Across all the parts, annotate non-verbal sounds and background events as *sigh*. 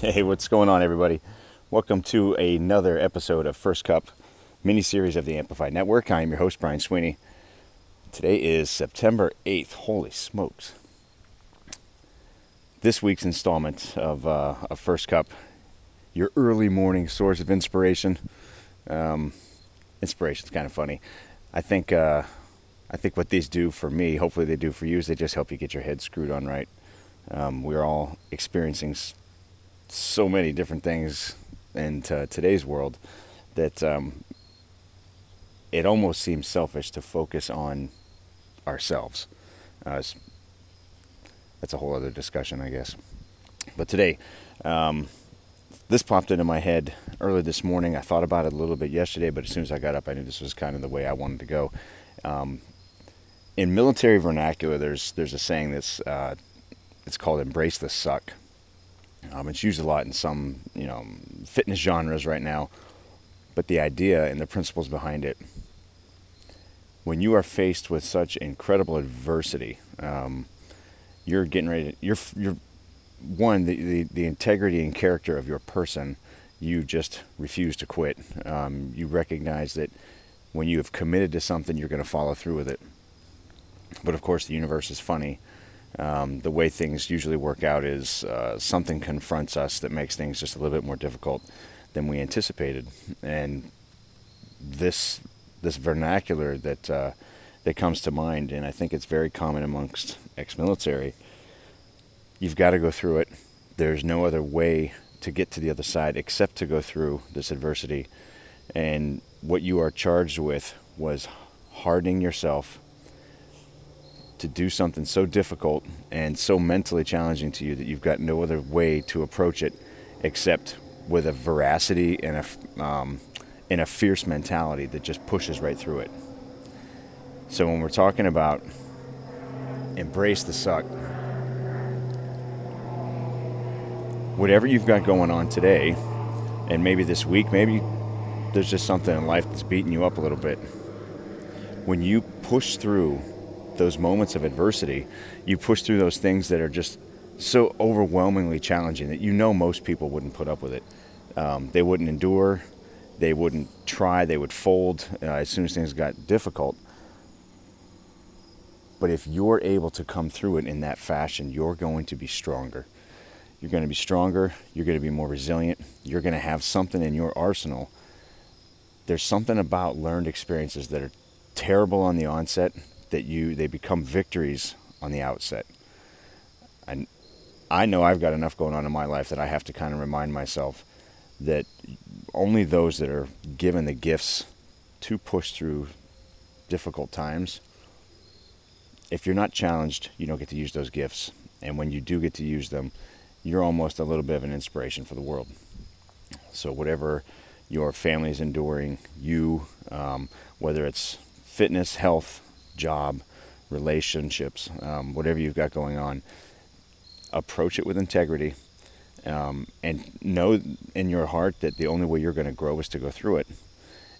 Hey, what's going on, everybody? Welcome to another episode of First Cup mini series of the Amplified Network. I am your host, Brian Sweeney. Today is September 8th. Holy smokes. This week's installment of, uh, of First Cup, your early morning source of inspiration. Um, inspiration's kind of funny. I think, uh, I think what these do for me, hopefully they do for you, is they just help you get your head screwed on right. Um, we're all experiencing so many different things in today's world that um, it almost seems selfish to focus on ourselves. Uh, that's a whole other discussion, I guess. But today, um, this popped into my head early this morning. I thought about it a little bit yesterday, but as soon as I got up, I knew this was kind of the way I wanted to go. Um, in military vernacular, there's there's a saying that's uh, it's called "embrace the suck." Um, it's used a lot in some, you know, fitness genres right now. But the idea and the principles behind it, when you are faced with such incredible adversity, um, you're getting ready. To, you're you're one the, the, the integrity and character of your person. You just refuse to quit. Um, you recognize that when you have committed to something, you're going to follow through with it. But of course, the universe is funny um, the way things usually work out is uh, something confronts us that makes things just a little bit more difficult than we anticipated, and this this vernacular that uh, that comes to mind, and I think it's very common amongst ex-military. You've got to go through it. There's no other way to get to the other side except to go through this adversity, and what you are charged with was hardening yourself to do something so difficult and so mentally challenging to you that you've got no other way to approach it except with a veracity and a um, and a fierce mentality that just pushes right through it. So when we're talking about embrace the suck, whatever you've got going on today, and maybe this week, maybe there's just something in life that's beating you up a little bit. When you push through those moments of adversity, you push through those things that are just so overwhelmingly challenging that you know most people wouldn't put up with it. Um, they wouldn't endure, they wouldn't try, they would fold uh, as soon as things got difficult. But if you're able to come through it in that fashion, you're going to be stronger. You're going to be stronger, you're going to be more resilient, you're going to have something in your arsenal. There's something about learned experiences that are terrible on the onset that you they become victories on the outset. And I know I've got enough going on in my life that I have to kind of remind myself that only those that are given the gifts to push through difficult times if you're not challenged, you don't get to use those gifts. And when you do get to use them, you're almost a little bit of an inspiration for the world. So, whatever your family is enduring, you, um, whether it's fitness, health, job, relationships, um, whatever you've got going on, approach it with integrity um, and know in your heart that the only way you're going to grow is to go through it.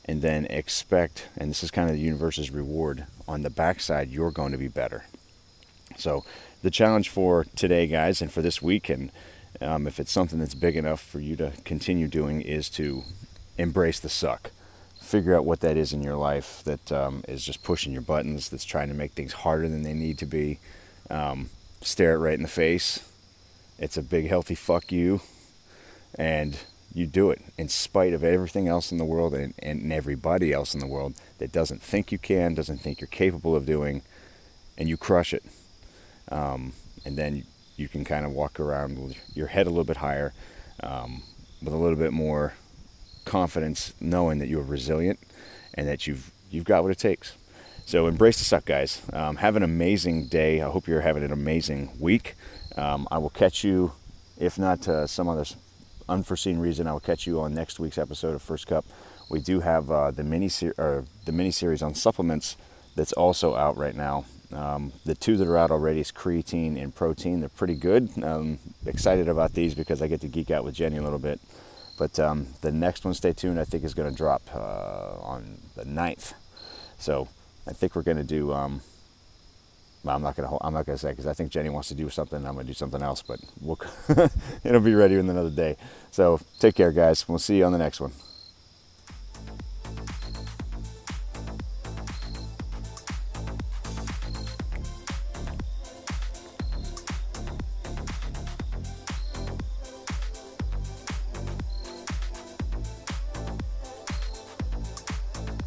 And then expect, and this is kind of the universe's reward, on the backside, you're going to be better. So, the challenge for today, guys, and for this week, and um, if it's something that's big enough for you to continue doing, is to embrace the suck figure out what that is in your life that um, is just pushing your buttons, that's trying to make things harder than they need to be. Um, stare it right in the face. It's a big, healthy fuck you. And you do it in spite of everything else in the world and, and everybody else in the world that doesn't think you can, doesn't think you're capable of doing, and you crush it. Um, and then you can kind of walk around with your head a little bit higher, um, with a little bit more confidence knowing that you're resilient and that you've you've got what it takes. So embrace the suck, guys. Um, have an amazing day. I hope you're having an amazing week. Um, I will catch you, if not uh, some other unforeseen reason, I will catch you on next week's episode of First Cup. We do have uh, the mini or the mini series on supplements that's also out right now. Um, the two that are out already is creatine and protein. They're pretty good. Um, excited about these because I get to geek out with Jenny a little bit. But um, the next one, stay tuned, I think is going to drop uh, on the 9th. So I think we're going to do, um, well, I'm not gonna I'm not gonna say because I think Jenny wants to do something. I'm gonna do something else, but we'll *laughs* it'll be ready in another day. So take care, guys. We'll see you on the next one.